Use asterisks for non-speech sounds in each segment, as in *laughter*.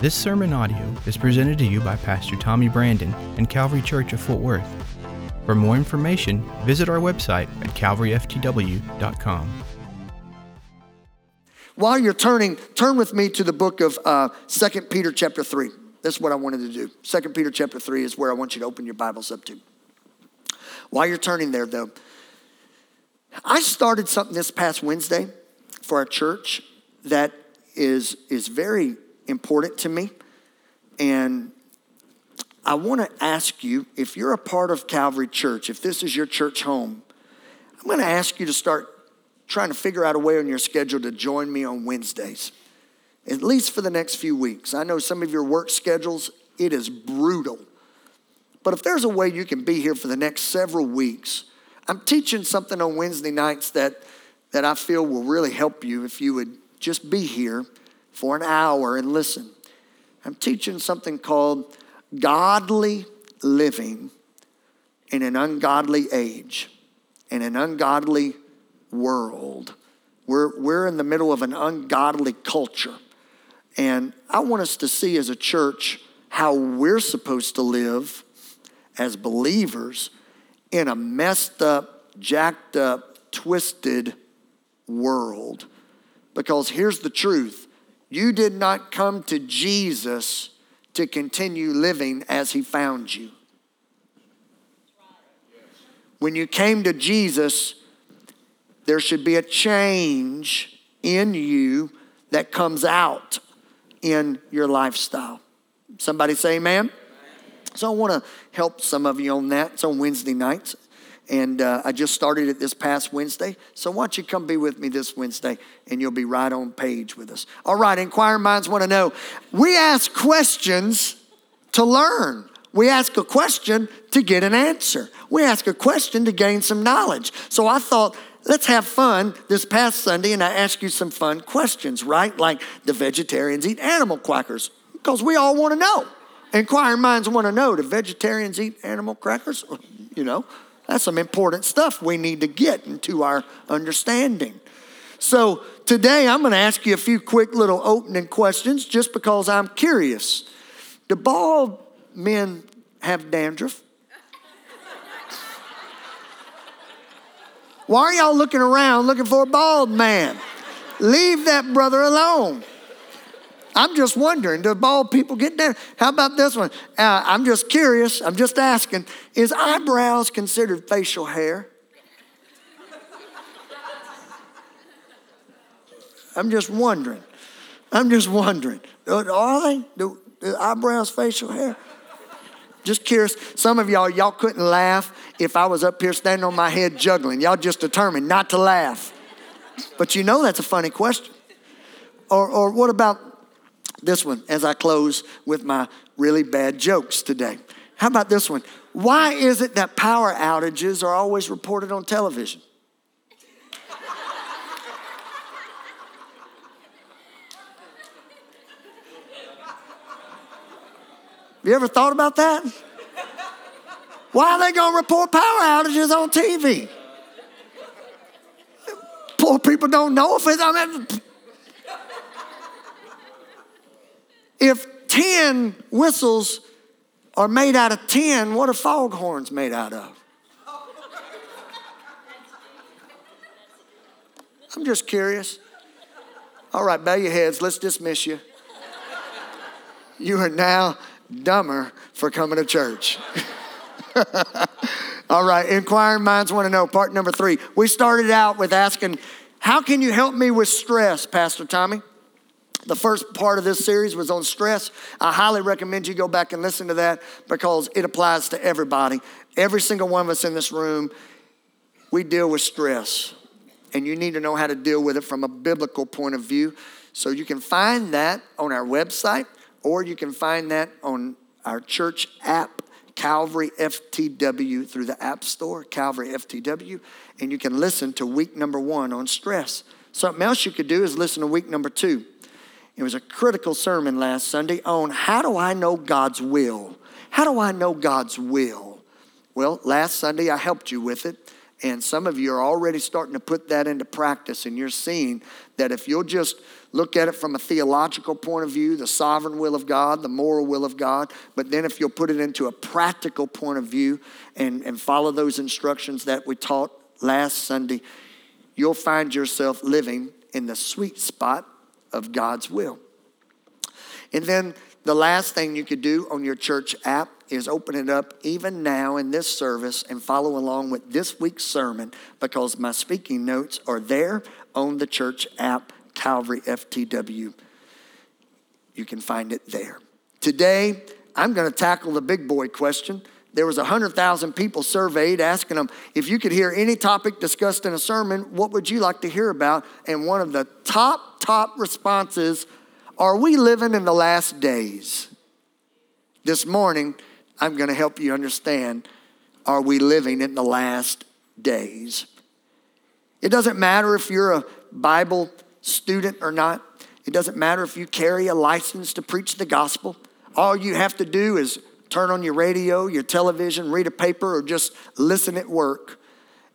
This sermon audio is presented to you by Pastor Tommy Brandon and Calvary Church of Fort Worth. For more information, visit our website at calvaryftw.com. While you're turning, turn with me to the book of uh, 2 Peter chapter 3. That's what I wanted to do. 2 Peter chapter 3 is where I want you to open your Bibles up to. While you're turning there, though, I started something this past Wednesday for our church that is, is very important to me. And I want to ask you if you're a part of Calvary Church, if this is your church home, I'm going to ask you to start trying to figure out a way on your schedule to join me on Wednesdays, at least for the next few weeks. I know some of your work schedules, it is brutal. But if there's a way you can be here for the next several weeks, I'm teaching something on Wednesday nights that, that I feel will really help you if you would just be here for an hour and listen. I'm teaching something called godly living in an ungodly age, in an ungodly world. We're, we're in the middle of an ungodly culture. And I want us to see as a church how we're supposed to live as believers in a messed up, jacked up, twisted world. Because here's the truth you did not come to Jesus to continue living as he found you. When you came to Jesus, there should be a change in you that comes out in your lifestyle. Somebody say amen? So I want to help some of you on that. It's on Wednesday nights. And uh, I just started it this past Wednesday. So why don't you come be with me this Wednesday and you'll be right on page with us. All right, inquiring minds want to know. We ask questions to learn. We ask a question to get an answer. We ask a question to gain some knowledge. So I thought, let's have fun this past Sunday and I ask you some fun questions, right? Like, the vegetarians eat animal crackers? Because we all want to know. Inquiring minds want to know do vegetarians eat animal crackers? *laughs* You know, that's some important stuff we need to get into our understanding. So today I'm going to ask you a few quick little opening questions just because I'm curious. Do bald men have dandruff? Why are y'all looking around looking for a bald man? Leave that brother alone. I'm just wondering, do bald people get there? How about this one? Uh, I'm just curious. I'm just asking. Is eyebrows considered facial hair? I'm just wondering. I'm just wondering. Are they? Do, do eyebrows facial hair? Just curious. Some of y'all, y'all couldn't laugh if I was up here standing on my head juggling. Y'all just determined not to laugh. But you know that's a funny question. Or, or what about this one as I close with my really bad jokes today. How about this one? Why is it that power outages are always reported on television? Have you ever thought about that? Why are they going to report power outages on TV? Poor people don't know if it's, I mean, if 10 whistles are made out of 10, what are foghorns made out of? I'm just curious. All right, bow your heads. Let's dismiss you. You are now dumber for coming to church. *laughs* All right, inquiring minds want to know. Part number three. We started out with asking, How can you help me with stress, Pastor Tommy? The first part of this series was on stress. I highly recommend you go back and listen to that because it applies to everybody. Every single one of us in this room, we deal with stress. And you need to know how to deal with it from a biblical point of view. So you can find that on our website or you can find that on our church app, Calvary FTW, through the App Store, Calvary FTW. And you can listen to week number one on stress. Something else you could do is listen to week number two. It was a critical sermon last Sunday on how do I know God's will? How do I know God's will? Well, last Sunday I helped you with it, And some of you are already starting to put that into practice, and you're seeing that if you'll just look at it from a theological point of view, the sovereign will of God, the moral will of God, but then if you'll put it into a practical point of view and, and follow those instructions that we taught last Sunday, you'll find yourself living in the sweet spot of God's will. And then the last thing you could do on your church app is open it up even now in this service and follow along with this week's sermon because my speaking notes are there on the church app, Calvary FTW. You can find it there. Today, I'm going to tackle the big boy question. There was 100,000 people surveyed asking them, if you could hear any topic discussed in a sermon, what would you like to hear about? And one of the top, top responses, are we living in the last days? This morning, I'm going to help you understand are we living in the last days? It doesn't matter if you're a Bible student or not, it doesn't matter if you carry a license to preach the gospel. All you have to do is turn on your radio, your television, read a paper, or just listen at work.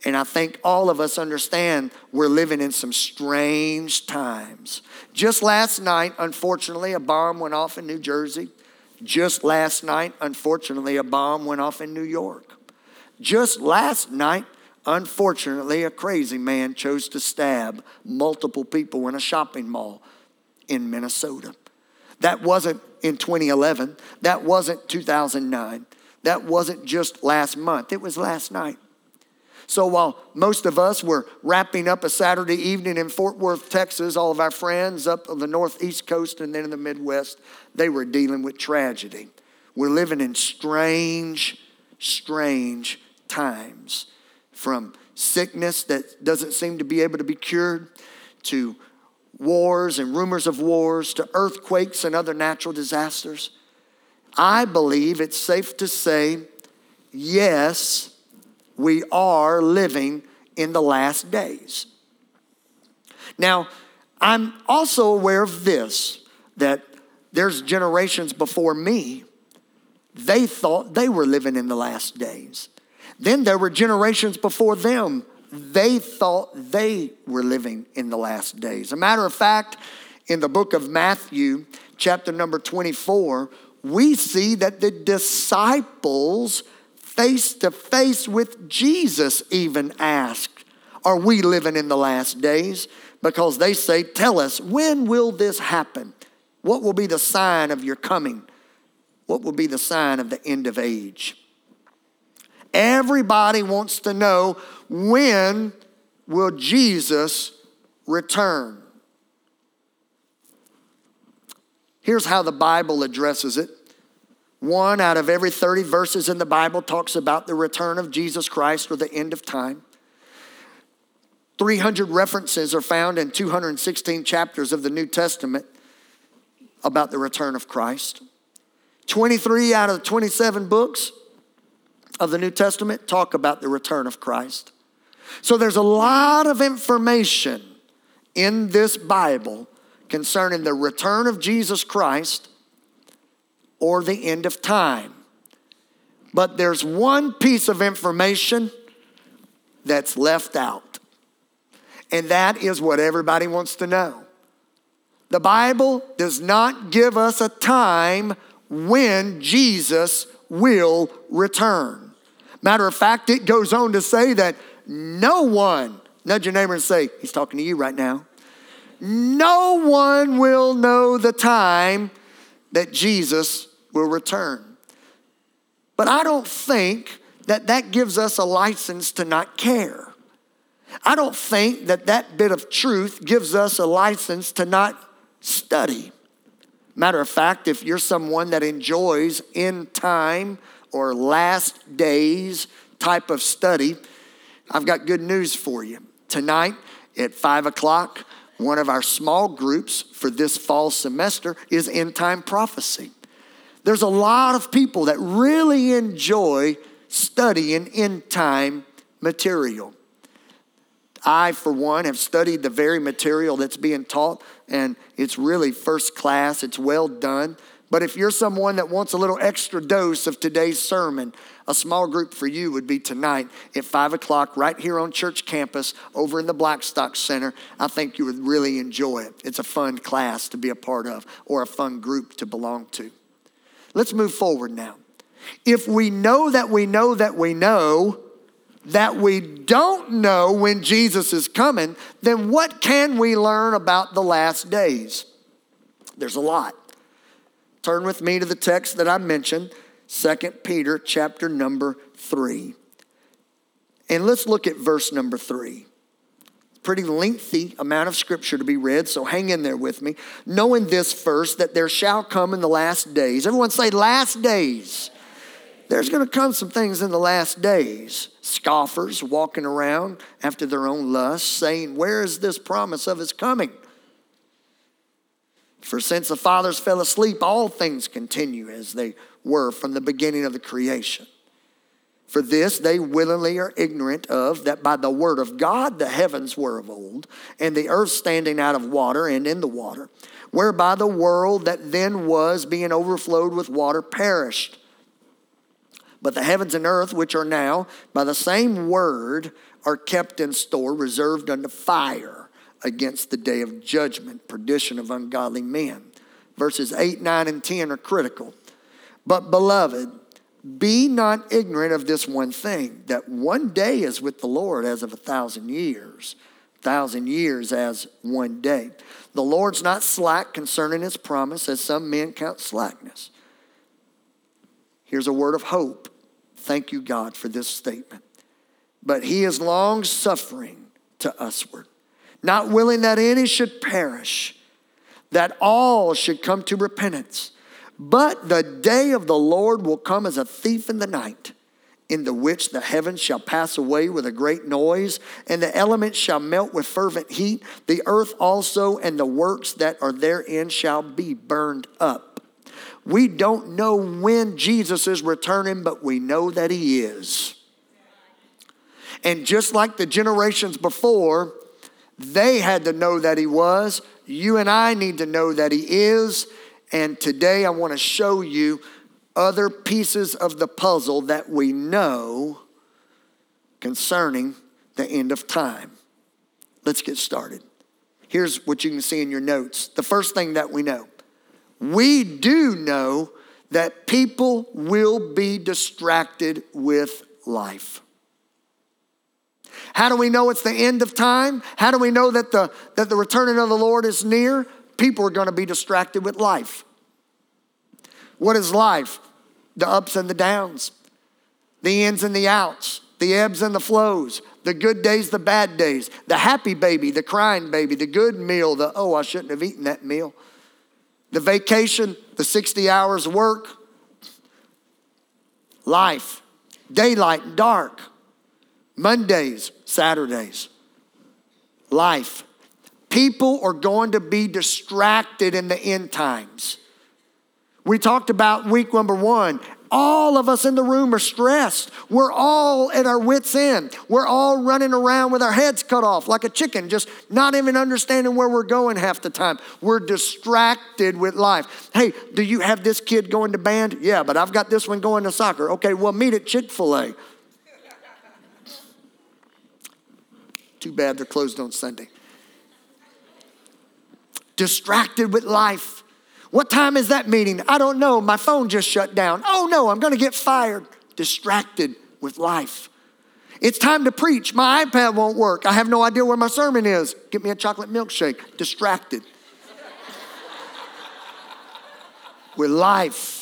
And I think all of us understand we're living in some strange times. Just last night, unfortunately, a bomb went off in New Jersey. Just last night, unfortunately, a bomb went off in New York. Just last night, unfortunately, a crazy man chose to stab multiple people in a shopping mall in Minnesota. That wasn't in 2011. That wasn't 2009. That wasn't just last month. It was last night. So while most of us were wrapping up a Saturday evening in Fort Worth, Texas, all of our friends up on the northeast coast and then in the Midwest, they were dealing with tragedy. We're living in strange, strange times from sickness that doesn't seem to be able to be cured to wars and rumors of wars to earthquakes and other natural disasters. I believe it's safe to say, yes, we are living in the last days. Now, I'm also aware of this that there's generations before me, they thought they were living in the last days. Then there were generations before them, they thought they were living in the last days. A matter of fact, in the book of Matthew, chapter number 24, we see that the disciples face to face with Jesus even asked, Are we living in the last days? Because they say, Tell us, when will this happen? What will be the sign of your coming? What will be the sign of the end of age? Everybody wants to know when will Jesus return? Here's how the Bible addresses it one out of every 30 verses in the Bible talks about the return of Jesus Christ or the end of time. 300 references are found in 216 chapters of the New Testament about the return of Christ. 23 out of the 27 books of the New Testament talk about the return of Christ. So there's a lot of information in this Bible concerning the return of Jesus Christ or the end of time. But there's one piece of information that's left out, and that is what everybody wants to know. The Bible does not give us a time when Jesus will return. Matter of fact, it goes on to say that no one, nudge your neighbor and say, He's talking to you right now. No one will know the time that Jesus will return. But I don't think that that gives us a license to not care. I don't think that that bit of truth gives us a license to not study. Matter of fact, if you're someone that enjoys in time or last days type of study, I've got good news for you. Tonight at five o'clock, one of our small groups for this fall semester is end time prophecy. There's a lot of people that really enjoy studying end time material. I, for one, have studied the very material that's being taught, and it's really first class, it's well done. But if you're someone that wants a little extra dose of today's sermon, a small group for you would be tonight at 5 o'clock right here on church campus over in the Blackstock Center. I think you would really enjoy it. It's a fun class to be a part of or a fun group to belong to. Let's move forward now. If we know that we know that we know that we don't know when Jesus is coming, then what can we learn about the last days? There's a lot. Turn with me to the text that I mentioned, 2 Peter chapter number 3. And let's look at verse number 3. Pretty lengthy amount of scripture to be read, so hang in there with me. Knowing this first, that there shall come in the last days. Everyone say, last days. There's going to come some things in the last days. Scoffers walking around after their own lusts, saying, Where is this promise of his coming? For since the fathers fell asleep, all things continue as they were from the beginning of the creation. For this they willingly are ignorant of that by the word of God the heavens were of old, and the earth standing out of water and in the water, whereby the world that then was, being overflowed with water, perished. But the heavens and earth, which are now, by the same word, are kept in store, reserved unto fire against the day of judgment, perdition of ungodly men. Verses 8, 9, and 10 are critical. But, beloved, be not ignorant of this one thing that one day is with the Lord as of a thousand years, thousand years as one day. The Lord's not slack concerning his promise, as some men count slackness. Here's a word of hope. Thank you, God, for this statement. But he is long suffering to usward not willing that any should perish, that all should come to repentance. But the day of the Lord will come as a thief in the night, in the which the heavens shall pass away with a great noise, and the elements shall melt with fervent heat. The earth also and the works that are therein shall be burned up. We don't know when Jesus is returning, but we know that he is. And just like the generations before, they had to know that He was. You and I need to know that He is. And today I want to show you other pieces of the puzzle that we know concerning the end of time. Let's get started. Here's what you can see in your notes. The first thing that we know we do know that people will be distracted with life. How do we know it's the end of time? How do we know that the, that the returning of the Lord is near? People are going to be distracted with life. What is life? The ups and the downs, the ins and the outs, the ebbs and the flows, the good days, the bad days, the happy baby, the crying baby, the good meal, the oh, I shouldn't have eaten that meal, the vacation, the 60 hours work, life, daylight and dark, Mondays, Saturdays, life. People are going to be distracted in the end times. We talked about week number one. All of us in the room are stressed. We're all at our wits' end. We're all running around with our heads cut off like a chicken, just not even understanding where we're going half the time. We're distracted with life. Hey, do you have this kid going to band? Yeah, but I've got this one going to soccer. Okay, well, meet at Chick fil A. Too bad they're closed on Sunday. Distracted with life. What time is that meeting? I don't know. My phone just shut down. Oh no, I'm going to get fired. Distracted with life. It's time to preach. My iPad won't work. I have no idea where my sermon is. Get me a chocolate milkshake. Distracted. with life.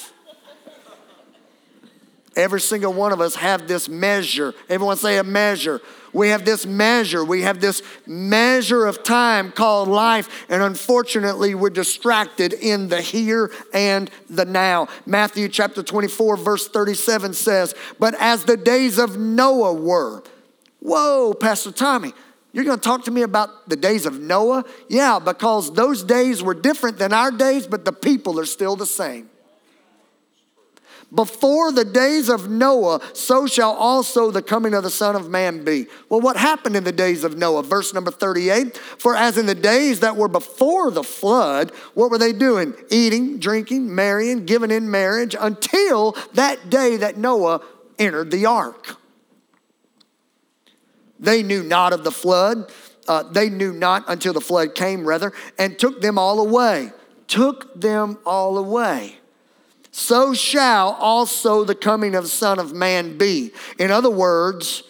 Every single one of us have this measure. Everyone say a measure we have this measure. We have this measure of time called life. And unfortunately, we're distracted in the here and the now. Matthew chapter 24, verse 37 says, But as the days of Noah were, whoa, Pastor Tommy, you're going to talk to me about the days of Noah? Yeah, because those days were different than our days, but the people are still the same. Before the days of Noah, so shall also the coming of the Son of Man be. Well, what happened in the days of Noah? Verse number 38 For as in the days that were before the flood, what were they doing? Eating, drinking, marrying, giving in marriage until that day that Noah entered the ark. They knew not of the flood. Uh, they knew not until the flood came, rather, and took them all away. Took them all away so shall also the coming of the Son of Man be. In other words,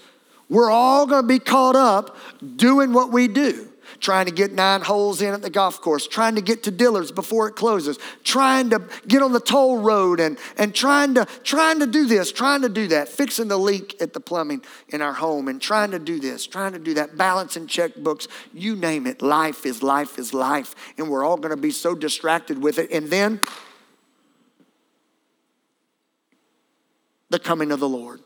we're all going to be caught up doing what we do. Trying to get nine holes in at the golf course, trying to get to Dillard's before it closes, trying to get on the toll road and, and trying to trying to do this, trying to do that, fixing the leak at the plumbing in our home, and trying to do this, trying to do that, balancing checkbooks, you name it. Life is life is life. And we're all going to be so distracted with it. And then the coming of the Lord.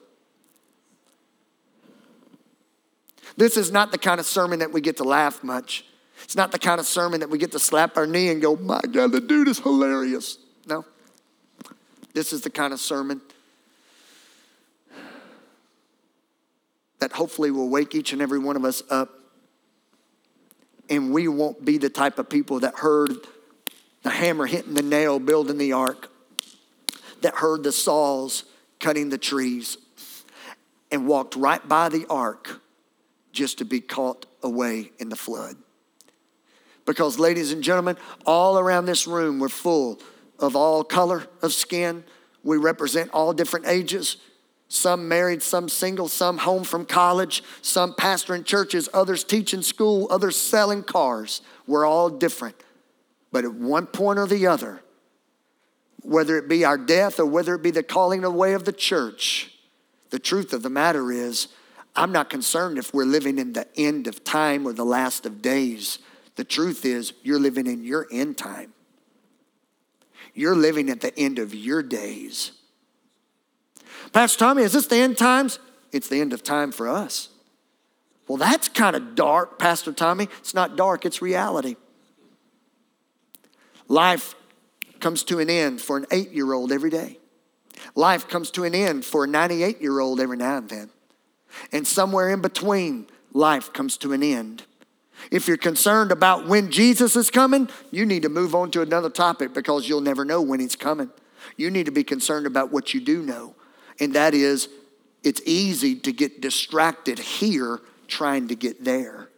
This is not the kind of sermon that we get to laugh much. It's not the kind of sermon that we get to slap our knee and go, My God, the dude is hilarious. No. This is the kind of sermon that hopefully will wake each and every one of us up. And we won't be the type of people that heard the hammer hitting the nail building the ark, that heard the saws cutting the trees and walked right by the ark just to be caught away in the flood. Because, ladies and gentlemen, all around this room we're full of all color of skin. We represent all different ages. Some married, some single, some home from college, some pastoring churches, others teaching school, others selling cars. We're all different. But at one point or the other, whether it be our death or whether it be the calling away of the church, the truth of the matter is, I'm not concerned if we're living in the end of time or the last of days. The truth is, you're living in your end time. You're living at the end of your days. Pastor Tommy, is this the end times? It's the end of time for us. Well, that's kind of dark, Pastor Tommy. It's not dark, it's reality. Life comes to an end for an eight year old every day. Life comes to an end for a 98 year old every now and then. And somewhere in between, life comes to an end. If you're concerned about when Jesus is coming, you need to move on to another topic because you'll never know when he's coming. You need to be concerned about what you do know, and that is it's easy to get distracted here trying to get there.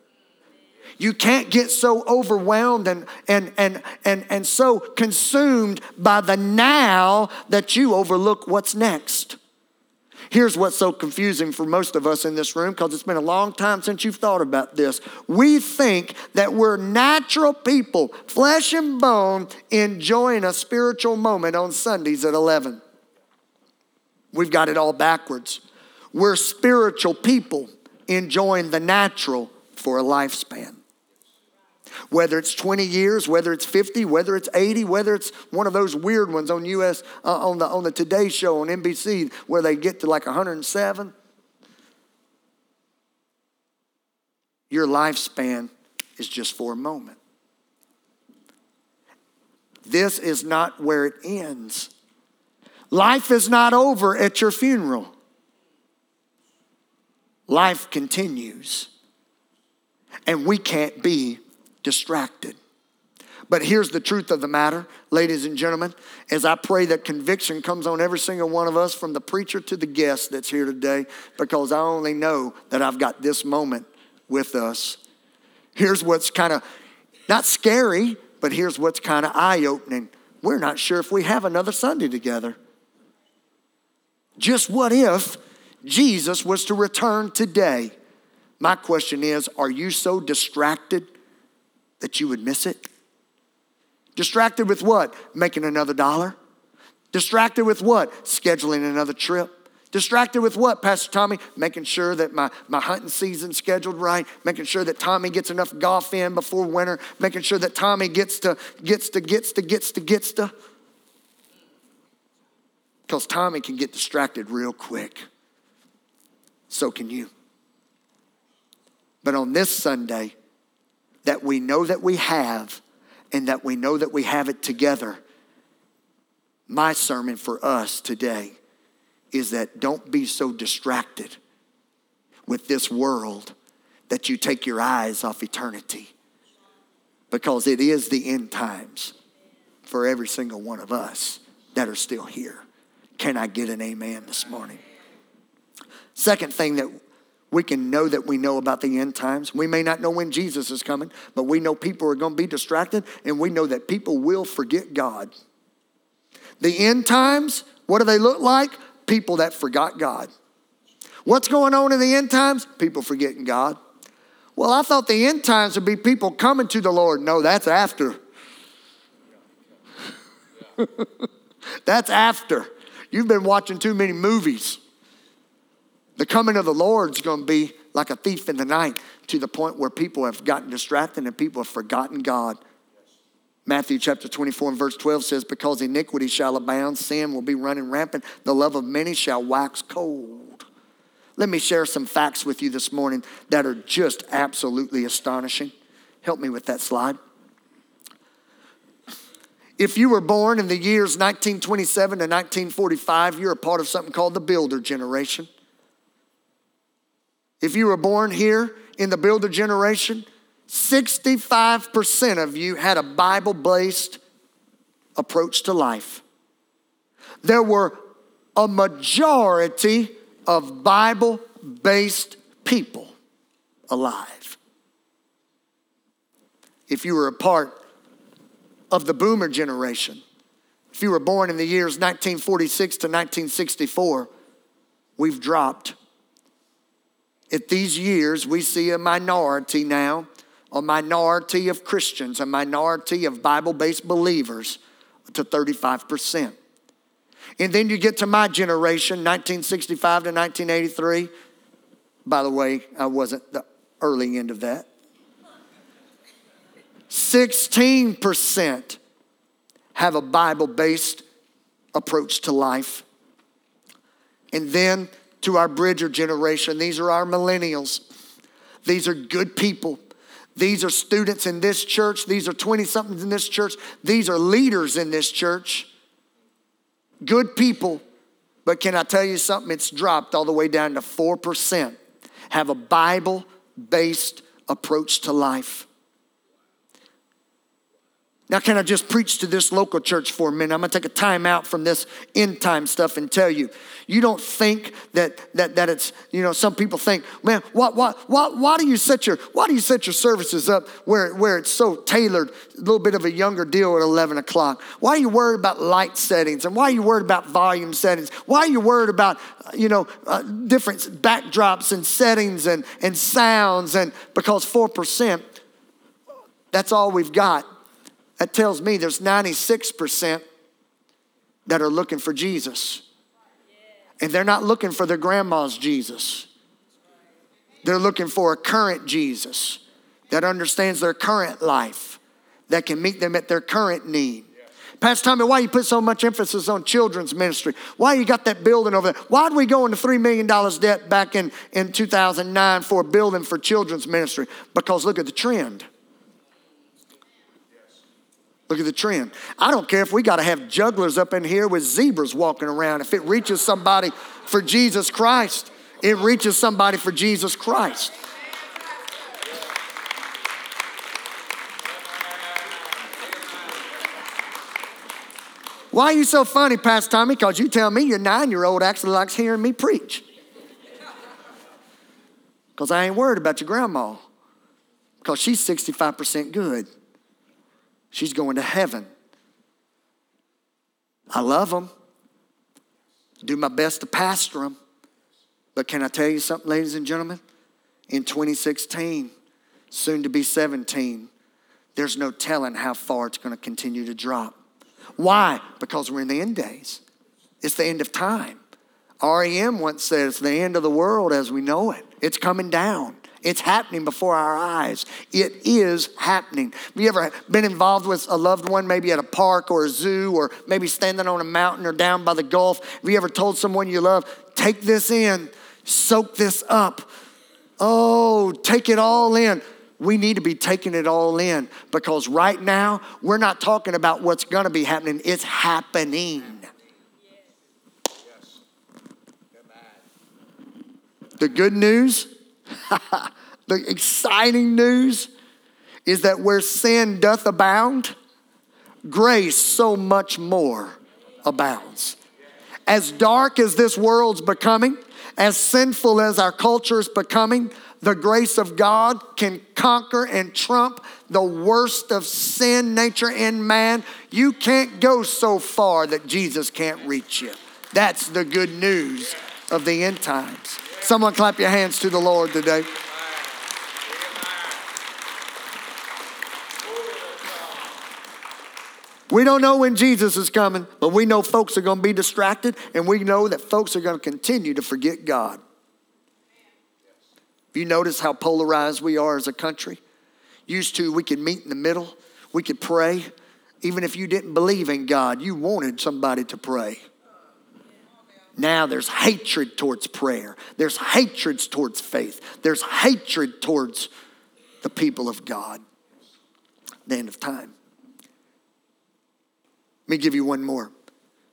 You can't get so overwhelmed and, and, and, and, and so consumed by the now that you overlook what's next. Here's what's so confusing for most of us in this room because it's been a long time since you've thought about this. We think that we're natural people, flesh and bone, enjoying a spiritual moment on Sundays at 11. We've got it all backwards. We're spiritual people enjoying the natural for a lifespan whether it's 20 years, whether it's 50, whether it's 80, whether it's one of those weird ones on US uh, on the on the Today Show on NBC where they get to like 107. Your lifespan is just for a moment. This is not where it ends. Life is not over at your funeral. Life continues. And we can't be distracted. But here's the truth of the matter, ladies and gentlemen, as I pray that conviction comes on every single one of us, from the preacher to the guest that's here today, because I only know that I've got this moment with us. Here's what's kind of not scary, but here's what's kind of eye opening. We're not sure if we have another Sunday together. Just what if Jesus was to return today? My question is are you so distracted that you would miss it? Distracted with what? Making another dollar? Distracted with what? Scheduling another trip? Distracted with what, Pastor Tommy? Making sure that my, my hunting season's scheduled right, making sure that Tommy gets enough golf in before winter, making sure that Tommy gets to, gets to, gets to, gets to, gets to. Because Tommy can get distracted real quick. So can you. But on this Sunday, that we know that we have and that we know that we have it together, My sermon for us today is that don't be so distracted with this world that you take your eyes off eternity because it is the end times for every single one of us that are still here. Can I get an amen this morning? Second thing that we can know that we know about the end times. We may not know when Jesus is coming, but we know people are going to be distracted, and we know that people will forget God. The end times, what do they look like? People that forgot God. What's going on in the end times? People forgetting God. Well, I thought the end times would be people coming to the Lord. No, that's after. *laughs* that's after. You've been watching too many movies. The coming of the Lord's going to be like a thief in the night to the point where people have gotten distracted and people have forgotten God. Matthew chapter 24 and verse 12 says, Because iniquity shall abound, sin will be running rampant, the love of many shall wax cold. Let me share some facts with you this morning that are just absolutely astonishing. Help me with that slide. If you were born in the years 1927 to 1945, you're a part of something called the builder generation. If you were born here in the builder generation, 65% of you had a Bible based approach to life. There were a majority of Bible based people alive. If you were a part of the boomer generation, if you were born in the years 1946 to 1964, we've dropped. At these years, we see a minority now, a minority of Christians, a minority of Bible based believers to 35%. And then you get to my generation, 1965 to 1983. By the way, I wasn't the early end of that. 16% have a Bible based approach to life. And then to our Bridger generation, these are our millennials. These are good people. These are students in this church. These are 20 somethings in this church. These are leaders in this church good people, but can I tell you something? It's dropped all the way down to 4%. Have a Bible based approach to life. Now, can I just preach to this local church for a minute? I'm gonna take a time out from this end time stuff and tell you. You don't think that that that it's, you know, some people think, man, what what what why do you set your why do you set your services up where where it's so tailored, a little bit of a younger deal at 11 o'clock? Why are you worried about light settings? And why are you worried about volume settings? Why are you worried about, you know, uh, different backdrops and settings and, and sounds? And because 4%, that's all we've got that tells me there's 96% that are looking for Jesus. And they're not looking for their grandma's Jesus. They're looking for a current Jesus that understands their current life, that can meet them at their current need. Pastor Tommy, why you put so much emphasis on children's ministry? Why you got that building over there? Why did we go into $3 million debt back in, in 2009 for a building for children's ministry? Because look at the trend. Look at the trend. I don't care if we got to have jugglers up in here with zebras walking around. If it reaches somebody for Jesus Christ, it reaches somebody for Jesus Christ. Why are you so funny, Pastor Tommy? Because you tell me your nine year old actually likes hearing me preach. Because I ain't worried about your grandma. Because she's 65% good. She's going to heaven. I love them. Do my best to pastor them. But can I tell you something, ladies and gentlemen? In 2016, soon to be 17, there's no telling how far it's going to continue to drop. Why? Because we're in the end days. It's the end of time. REM once said it's the end of the world as we know it. It's coming down. It's happening before our eyes. It is happening. Have you ever been involved with a loved one, maybe at a park or a zoo, or maybe standing on a mountain or down by the Gulf? Have you ever told someone you love, take this in, soak this up? Oh, take it all in. we need to be taking it all in because right now we're not talking about what's going to be happening, it's happening. The good news, *laughs* the exciting news is that where sin doth abound, grace so much more abounds. As dark as this world's becoming, as sinful as our culture is becoming, the grace of God can conquer and trump the worst of sin nature in man. You can't go so far that Jesus can't reach you. That's the good news of the end times. Someone clap your hands to the Lord today. We don't know when Jesus is coming, but we know folks are going to be distracted, and we know that folks are going to continue to forget God. If You notice how polarized we are as a country? Used to, we could meet in the middle, we could pray. Even if you didn't believe in God, you wanted somebody to pray. Now there's hatred towards prayer, there's hatred towards faith, there's hatred towards the people of God. The end of time. Let me give you one more.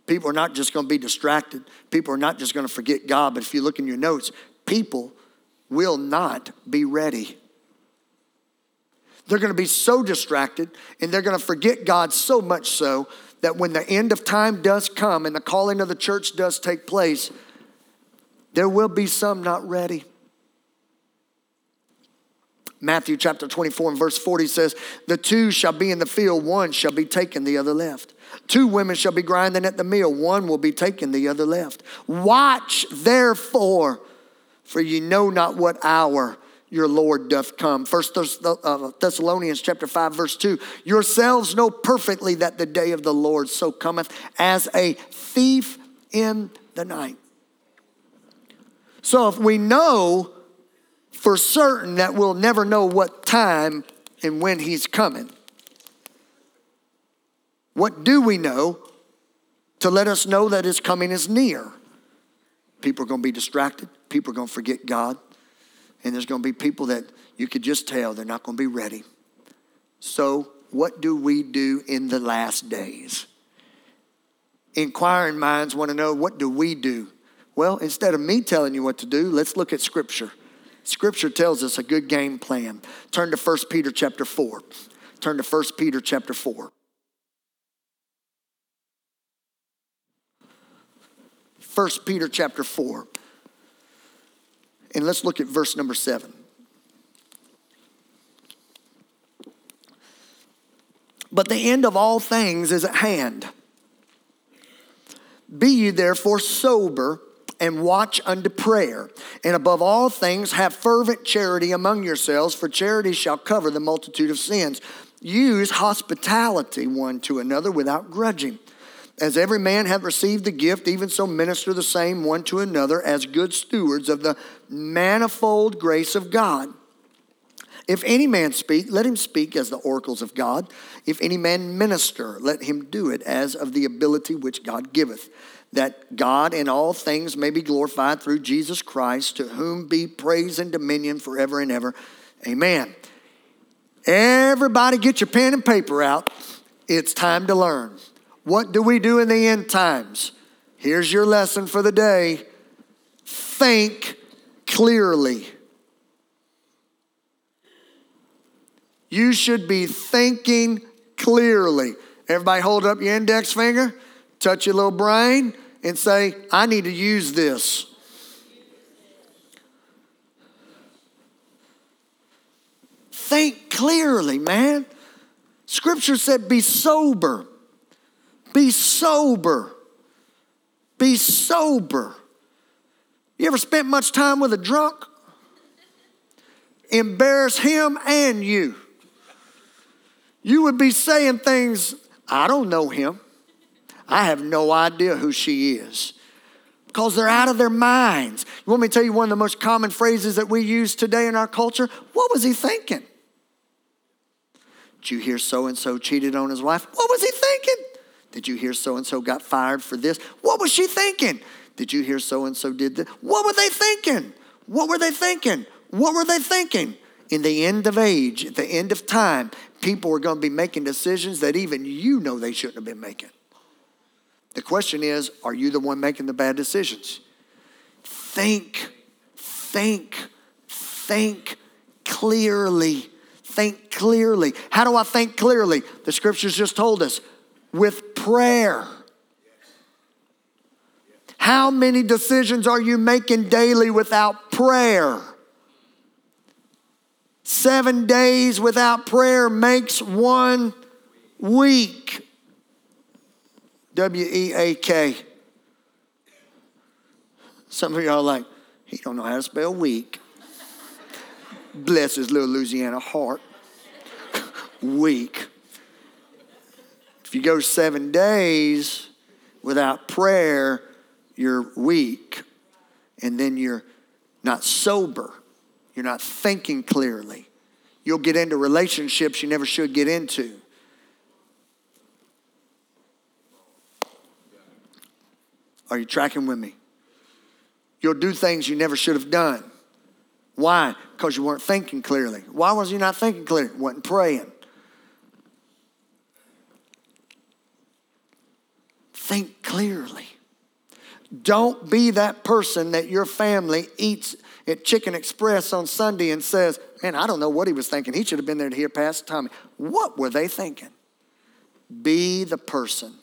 People are not just going to be distracted. People are not just going to forget God. But if you look in your notes, people will not be ready. They're going to be so distracted and they're going to forget God so much so that when the end of time does come and the calling of the church does take place, there will be some not ready. Matthew chapter 24 and verse 40 says, The two shall be in the field, one shall be taken, the other left. Two women shall be grinding at the mill, one will be taken, the other left. Watch therefore, for you know not what hour your Lord doth come. First uh, Thessalonians chapter 5 verse 2. Yourselves know perfectly that the day of the Lord so cometh as a thief in the night. So if we know for certain that we'll never know what time and when he's coming, what do we know to let us know that his coming is near? People are going to be distracted. People are going to forget God. And there's going to be people that you could just tell they're not going to be ready. So, what do we do in the last days? Inquiring minds want to know what do we do? Well, instead of me telling you what to do, let's look at Scripture. Scripture tells us a good game plan. Turn to 1 Peter chapter 4. Turn to 1 Peter chapter 4. 1 Peter chapter 4. And let's look at verse number 7. But the end of all things is at hand. Be ye therefore sober and watch unto prayer. And above all things, have fervent charity among yourselves, for charity shall cover the multitude of sins. Use hospitality one to another without grudging. As every man hath received the gift, even so minister the same one to another as good stewards of the manifold grace of God. If any man speak, let him speak as the oracles of God. If any man minister, let him do it as of the ability which God giveth, that God in all things may be glorified through Jesus Christ, to whom be praise and dominion forever and ever. Amen. Everybody get your pen and paper out. It's time to learn. What do we do in the end times? Here's your lesson for the day think clearly. You should be thinking clearly. Everybody hold up your index finger, touch your little brain, and say, I need to use this. Think clearly, man. Scripture said, be sober. Be sober. Be sober. You ever spent much time with a drunk? Embarrass him and you. You would be saying things, I don't know him. I have no idea who she is. Because they're out of their minds. You want me to tell you one of the most common phrases that we use today in our culture? What was he thinking? Did you hear so and so cheated on his wife? What was he thinking? Did you hear so and so got fired for this? What was she thinking? Did you hear so and so did this? What were they thinking? What were they thinking? What were they thinking? in the end of age, at the end of time, people are going to be making decisions that even you know they shouldn't have been making. The question is are you the one making the bad decisions? Think, think, think clearly. Think clearly. How do I think clearly? The scriptures just told us with prayer. How many decisions are you making daily without prayer? Seven days without prayer makes one week. W E A K. Some of y'all are like, he don't know how to spell week. Bless his little Louisiana heart. week. If you go seven days without prayer, you're weak. And then you're not sober. You're not thinking clearly. You'll get into relationships you never should get into. Are you tracking with me? You'll do things you never should have done. Why? Because you weren't thinking clearly. Why was you not thinking clearly? Wasn't praying. Think clearly. Don't be that person that your family eats at Chicken Express on Sunday and says, Man, I don't know what he was thinking. He should have been there to hear Pastor Tommy. What were they thinking? Be the person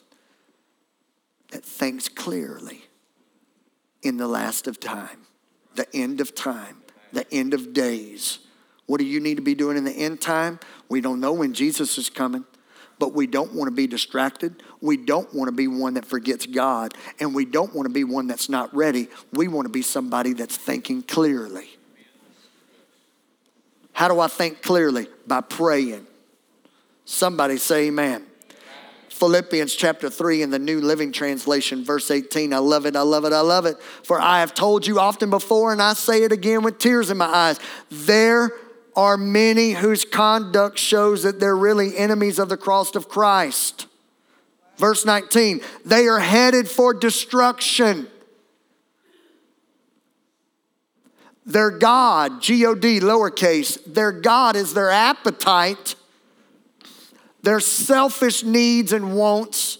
that thinks clearly in the last of time, the end of time, the end of days. What do you need to be doing in the end time? We don't know when Jesus is coming but we don't want to be distracted. We don't want to be one that forgets God, and we don't want to be one that's not ready. We want to be somebody that's thinking clearly. How do I think clearly? By praying. Somebody say amen. Philippians chapter 3 in the New Living Translation, verse 18. I love it, I love it, I love it. For I have told you often before, and I say it again with tears in my eyes. There are many whose conduct shows that they're really enemies of the cross of Christ. Verse 19, they are headed for destruction. Their God, G O D, lowercase, their God is their appetite, their selfish needs and wants,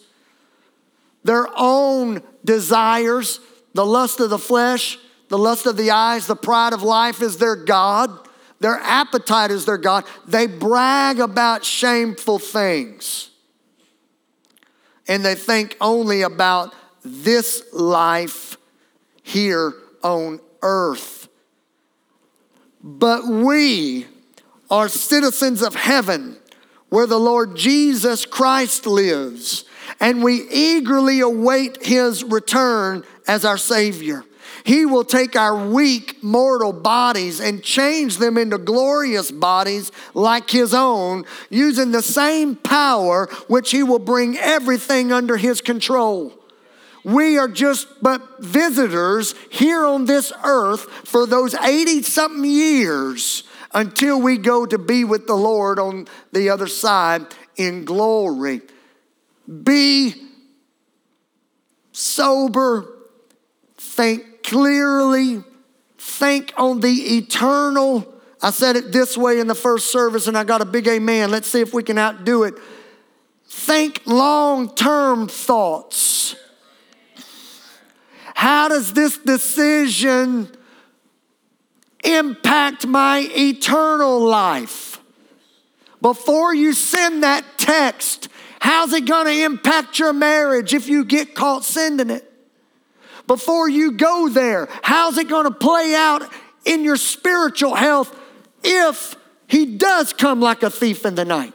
their own desires, the lust of the flesh, the lust of the eyes, the pride of life is their God. Their appetite is their God. They brag about shameful things. And they think only about this life here on earth. But we are citizens of heaven where the Lord Jesus Christ lives, and we eagerly await his return as our Savior. He will take our weak mortal bodies and change them into glorious bodies like His own, using the same power which He will bring everything under His control. We are just but visitors here on this earth for those 80 something years until we go to be with the Lord on the other side in glory. Be sober, think clearly think on the eternal. I said it this way in the first service, and I got a big amen. Let's see if we can outdo it. Think long term thoughts. How does this decision impact my eternal life? Before you send that text, how's it going to impact your marriage if you get caught sending it? Before you go there? How's it going to play out in your spiritual health if he does come like a thief in the night?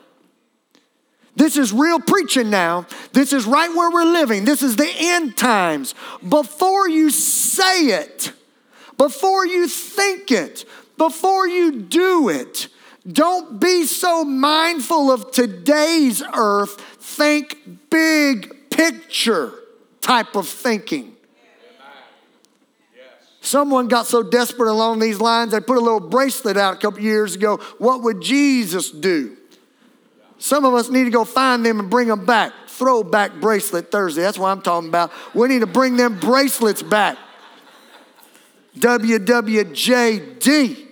This is real preaching now. This is right where we're living. This is the end times. Before you say it, before you think it, before you do it, don't be so mindful of today's earth. Think big picture type of thinking. Someone got so desperate along these lines, they put a little bracelet out a couple years ago. What would Jesus do? Some of us need to go find them and bring them back. Throwback bracelet Thursday. That's what I'm talking about. We need to bring them bracelets back. WWJD.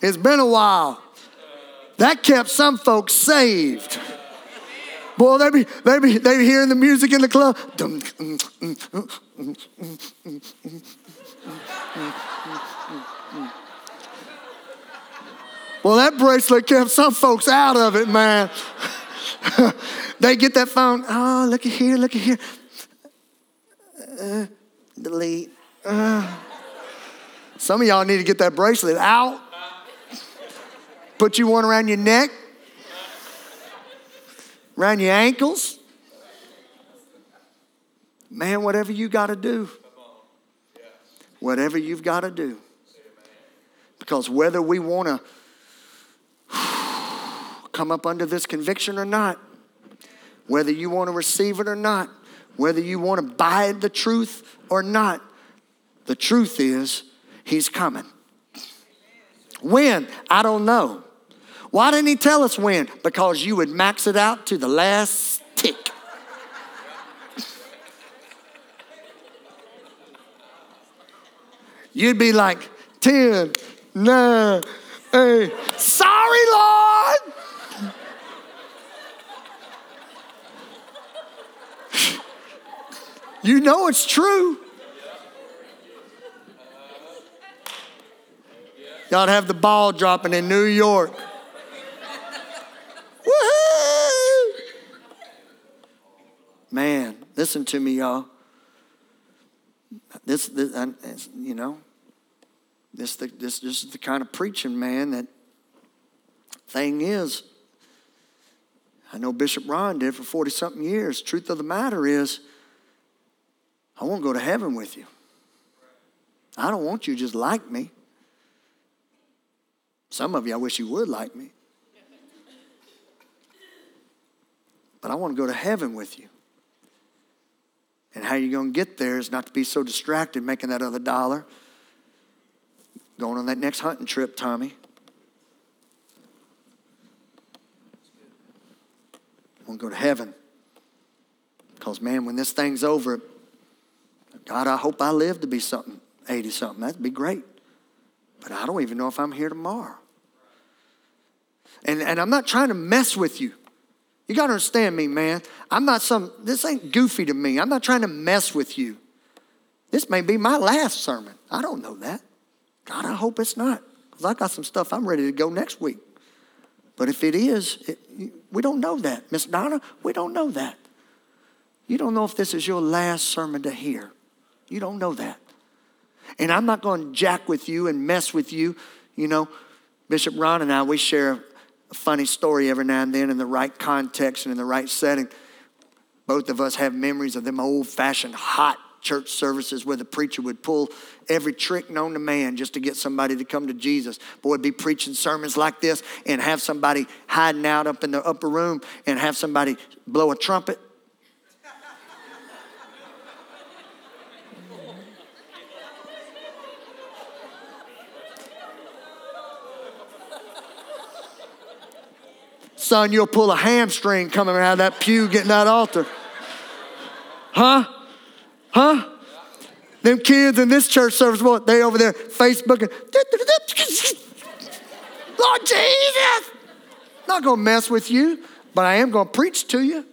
It's been a while. That kept some folks saved. Boy, they be they be they be hearing the music in the club. Well, that bracelet kept some folks out of it, man. they get that phone. Oh, look at here, look at here. Uh, delete. Uh. Some of y'all need to get that bracelet out. Put you one around your neck, around your ankles. Man, whatever you got to do. Whatever you've got to do. Because whether we want to come up under this conviction or not, whether you want to receive it or not, whether you want to buy the truth or not, the truth is he's coming. When? I don't know. Why didn't he tell us when? Because you would max it out to the last tick. You'd be like 10, 9, 8. Sorry, Lord. You know it's true. Y'all have the ball dropping in New York. Woohoo! Man, listen to me, y'all. This, this you know, this, this, this is the kind of preaching, man, that thing is. I know Bishop Ron did for 40 something years. Truth of the matter is, I won't go to heaven with you. I don't want you just like me. Some of you, I wish you would like me. But I want to go to heaven with you. And how you're going to get there is not to be so distracted making that other dollar. Going on that next hunting trip, Tommy. I want to go to heaven. Because, man, when this thing's over, God, I hope I live to be something, 80 something. That'd be great. But I don't even know if I'm here tomorrow. And, and I'm not trying to mess with you. You got to understand me, man. I'm not some, this ain't goofy to me. I'm not trying to mess with you. This may be my last sermon. I don't know that. God, I hope it's not. Because I got some stuff I'm ready to go next week. But if it is, it, we don't know that. Miss Donna, we don't know that. You don't know if this is your last sermon to hear. You don't know that. And I'm not going to jack with you and mess with you. You know, Bishop Ron and I, we share a funny story every now and then in the right context and in the right setting. Both of us have memories of them old fashioned hot church services where the preacher would pull every trick known to man just to get somebody to come to Jesus. Boy, be preaching sermons like this and have somebody hiding out up in the upper room and have somebody blow a trumpet son, you'll pull a hamstring coming out of that pew getting that altar. Huh? Huh? Them kids in this church service, what they over there Facebooking. Lord Jesus, not gonna mess with you, but I am gonna preach to you.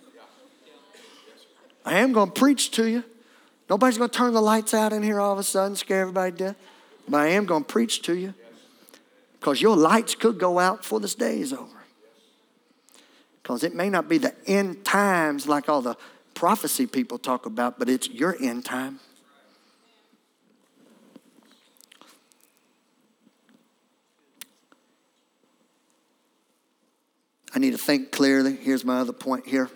I am gonna preach to you. Nobody's gonna turn the lights out in here all of a sudden, scare everybody to death. But I am gonna preach to you. Because your lights could go out before this day is over. Because it may not be the end times like all the prophecy people talk about, but it's your end time. I need to think clearly. Here's my other point here.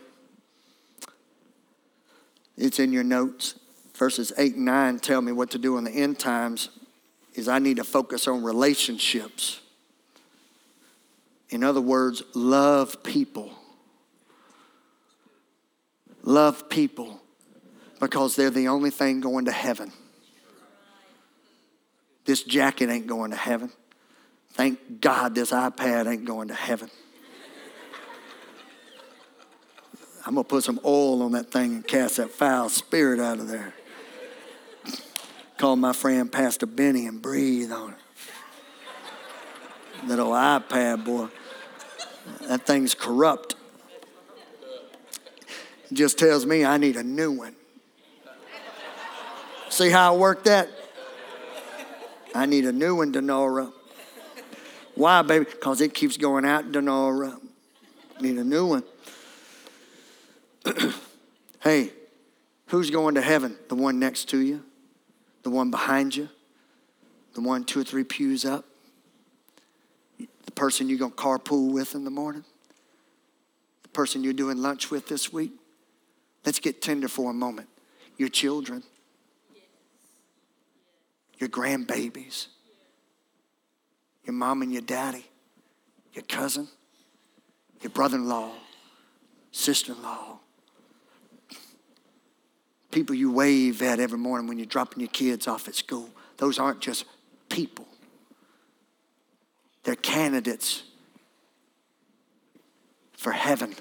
It's in your notes. Verses 8 and 9 tell me what to do in the end times is I need to focus on relationships. In other words, love people love people because they're the only thing going to heaven. This jacket ain't going to heaven. Thank God this iPad ain't going to heaven. I'm going to put some oil on that thing and cast that foul spirit out of there. Call my friend Pastor Benny and breathe on it. That iPad, boy. That thing's corrupt. Just tells me I need a new one. See how I work that? I need a new one, Denora. Why, baby? Because it keeps going out, Denora. Need a new one. *clears throat* hey, who's going to heaven? The one next to you? The one behind you? The one two or three pews up? The person you're going to carpool with in the morning? The person you're doing lunch with this week? Let's get tender for a moment. Your children, your grandbabies, your mom and your daddy, your cousin, your brother in law, sister in law, people you wave at every morning when you're dropping your kids off at school. Those aren't just people, they're candidates for heaven.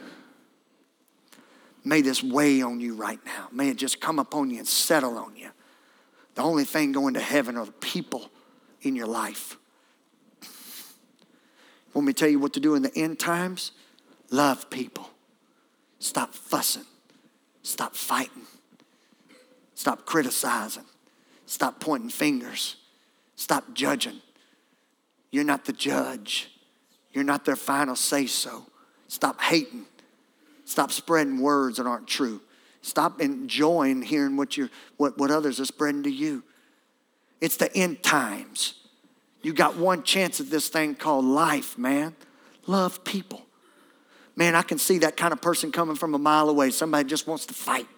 May this weigh on you right now. May it just come upon you and settle on you. The only thing going to heaven are the people in your life. Want me to tell you what to do in the end times? Love people. Stop fussing. Stop fighting. Stop criticizing. Stop pointing fingers. Stop judging. You're not the judge. You're not their final say so. Stop hating. Stop spreading words that aren't true. Stop enjoying hearing what, you what, what others are spreading to you. It's the end times. You got one chance at this thing called life, man. Love people. Man, I can see that kind of person coming from a mile away. Somebody just wants to fight,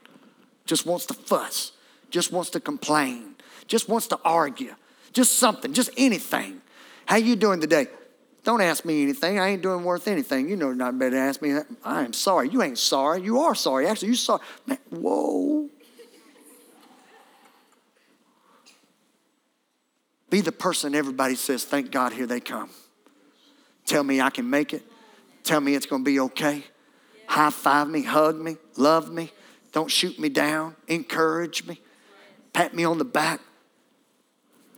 just wants to fuss, just wants to complain, just wants to argue, just something, just anything. How you doing today? Don't ask me anything. I ain't doing worth anything. You know not better ask me. I am sorry. You ain't sorry. You are sorry. Actually, you sorry. Man, whoa. Be the person everybody says, thank God, here they come. Tell me I can make it. Tell me it's going to be okay. High five me, hug me, love me. Don't shoot me down. Encourage me. Pat me on the back.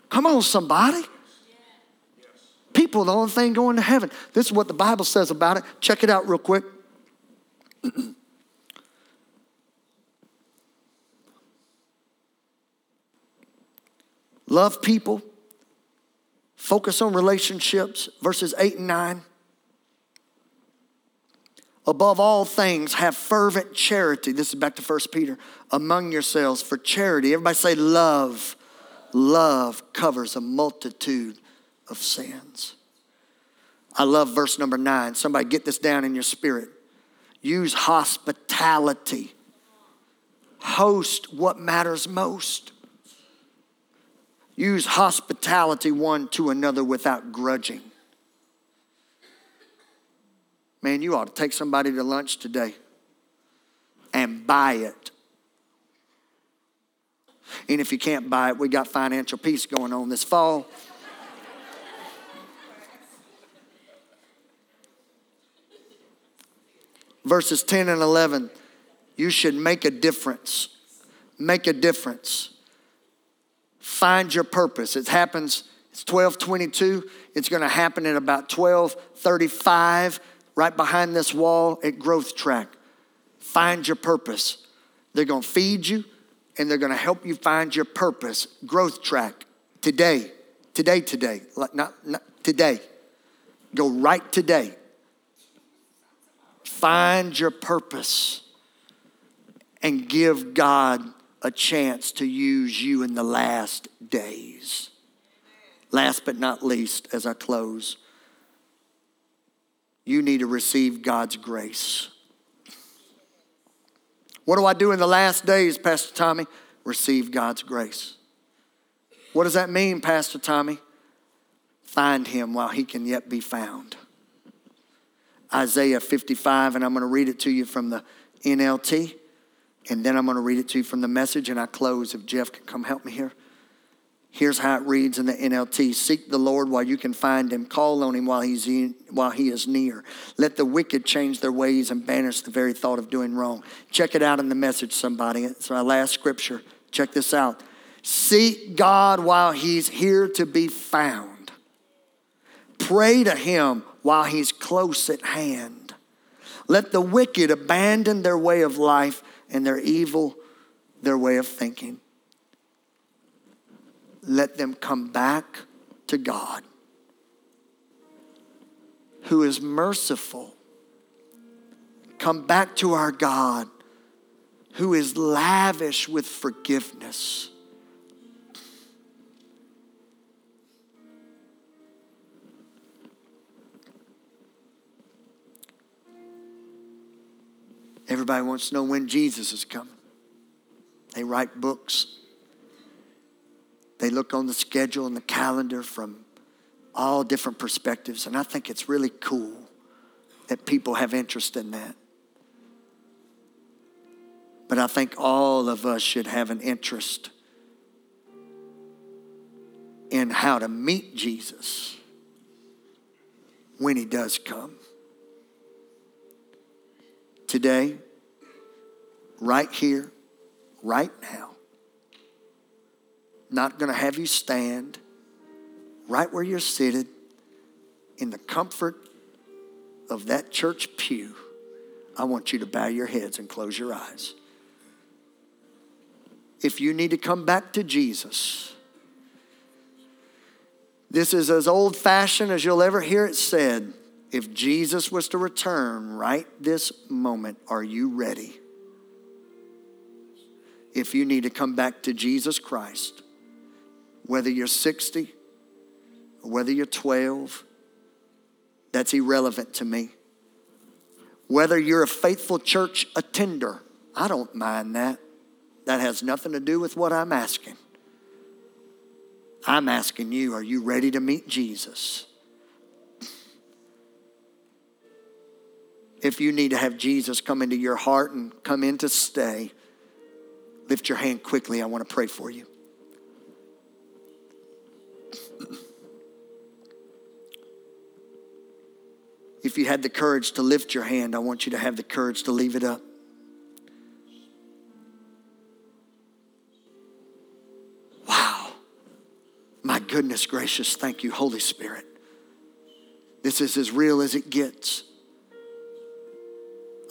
Come on, somebody. People, the only thing going to heaven. This is what the Bible says about it. Check it out real quick. *clears throat* Love people. Focus on relationships. Verses 8 and 9. Above all things, have fervent charity. This is back to 1 Peter. Among yourselves for charity. Everybody say love. Love covers a multitude of sins. I love verse number nine. Somebody get this down in your spirit. Use hospitality. Host what matters most. Use hospitality one to another without grudging. Man, you ought to take somebody to lunch today and buy it. And if you can't buy it, we got financial peace going on this fall. Verses 10 and 11, you should make a difference. Make a difference. Find your purpose. It happens, it's 1222. It's going to happen at about 1235 right behind this wall at Growth Track. Find your purpose. They're going to feed you and they're going to help you find your purpose. Growth Track today, today, today, not, not today. Go right today. Find your purpose and give God a chance to use you in the last days. Last but not least, as I close, you need to receive God's grace. What do I do in the last days, Pastor Tommy? Receive God's grace. What does that mean, Pastor Tommy? Find him while he can yet be found. Isaiah 55, and I'm going to read it to you from the NLT, and then I'm going to read it to you from the message, and I close if Jeff can come help me here. Here's how it reads in the NLT Seek the Lord while you can find him, call on him while, he's in, while he is near. Let the wicked change their ways and banish the very thought of doing wrong. Check it out in the message, somebody. It's my last scripture. Check this out. Seek God while he's here to be found. Pray to him while he's close at hand. Let the wicked abandon their way of life and their evil, their way of thinking. Let them come back to God, who is merciful. Come back to our God, who is lavish with forgiveness. Everybody wants to know when Jesus is coming. They write books. They look on the schedule and the calendar from all different perspectives. And I think it's really cool that people have interest in that. But I think all of us should have an interest in how to meet Jesus when he does come today, right here, right now. Not going to have you stand right where you're seated in the comfort of that church pew. I want you to bow your heads and close your eyes. If you need to come back to Jesus, this is as old fashioned as you'll ever hear it said. If Jesus was to return right this moment, are you ready? If you need to come back to Jesus Christ, whether you're 60 or whether you're 12, that's irrelevant to me. Whether you're a faithful church attender, I don't mind that. That has nothing to do with what I'm asking. I'm asking you, are you ready to meet Jesus? If you need to have Jesus come into your heart and come in to stay, lift your hand quickly. I want to pray for you. If you had the courage to lift your hand, I want you to have the courage to leave it up. Wow. My goodness gracious, thank you, Holy Spirit. This is as real as it gets.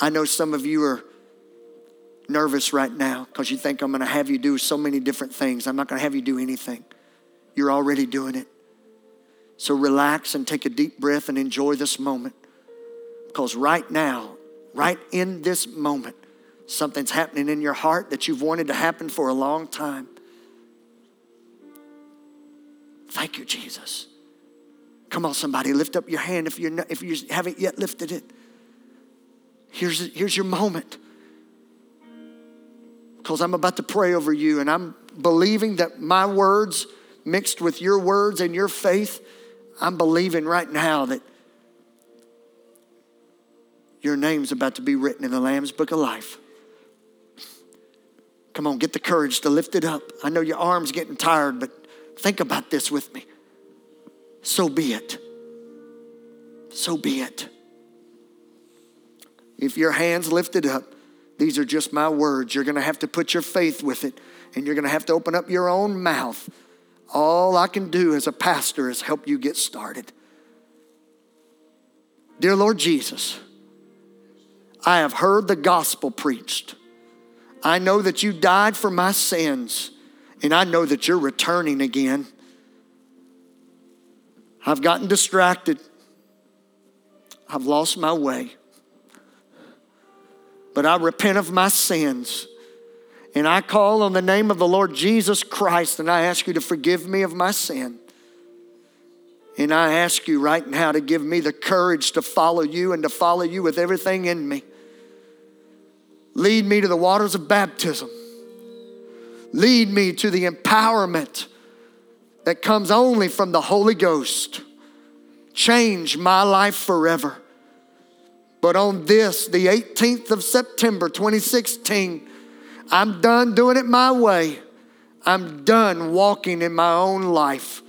I know some of you are nervous right now because you think I'm going to have you do so many different things. I'm not going to have you do anything. You're already doing it. So relax and take a deep breath and enjoy this moment. Because right now, right in this moment, something's happening in your heart that you've wanted to happen for a long time. Thank you, Jesus. Come on, somebody, lift up your hand if, you're not, if you haven't yet lifted it. Here's, here's your moment. Because I'm about to pray over you, and I'm believing that my words mixed with your words and your faith, I'm believing right now that your name's about to be written in the Lamb's Book of Life. Come on, get the courage to lift it up. I know your arm's getting tired, but think about this with me. So be it. So be it. If your hand's lifted up, these are just my words. You're going to have to put your faith with it, and you're going to have to open up your own mouth. All I can do as a pastor is help you get started. Dear Lord Jesus, I have heard the gospel preached. I know that you died for my sins, and I know that you're returning again. I've gotten distracted. I've lost my way. But I repent of my sins. And I call on the name of the Lord Jesus Christ and I ask you to forgive me of my sin. And I ask you right now to give me the courage to follow you and to follow you with everything in me. Lead me to the waters of baptism. Lead me to the empowerment that comes only from the Holy Ghost. Change my life forever. But on this, the 18th of September 2016, I'm done doing it my way. I'm done walking in my own life.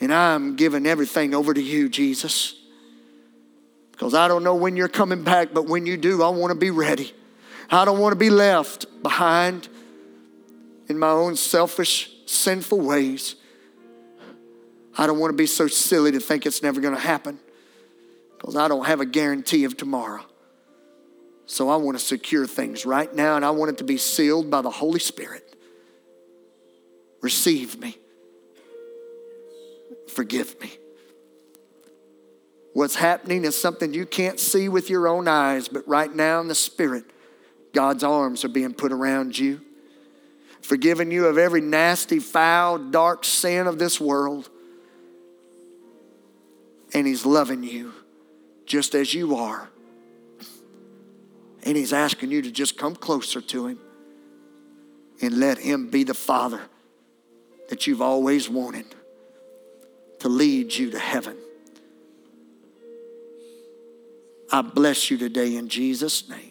And I'm giving everything over to you, Jesus. Because I don't know when you're coming back, but when you do, I want to be ready. I don't want to be left behind in my own selfish, sinful ways. I don't want to be so silly to think it's never going to happen because I don't have a guarantee of tomorrow. So I want to secure things right now and I want it to be sealed by the Holy Spirit. Receive me. Forgive me. What's happening is something you can't see with your own eyes, but right now in the Spirit, God's arms are being put around you, forgiving you of every nasty, foul, dark sin of this world. And He's loving you just as you are. And He's asking you to just come closer to Him and let Him be the Father that you've always wanted to lead you to heaven. I bless you today in Jesus' name.